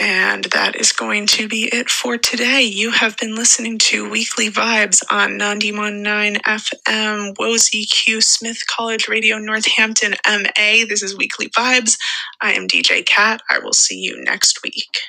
And that is going to be it for today. You have been listening to Weekly Vibes on 91.9 FM, WOZQ Smith College Radio, Northampton, MA. This is Weekly Vibes. I am DJ Cat. I will see you next week.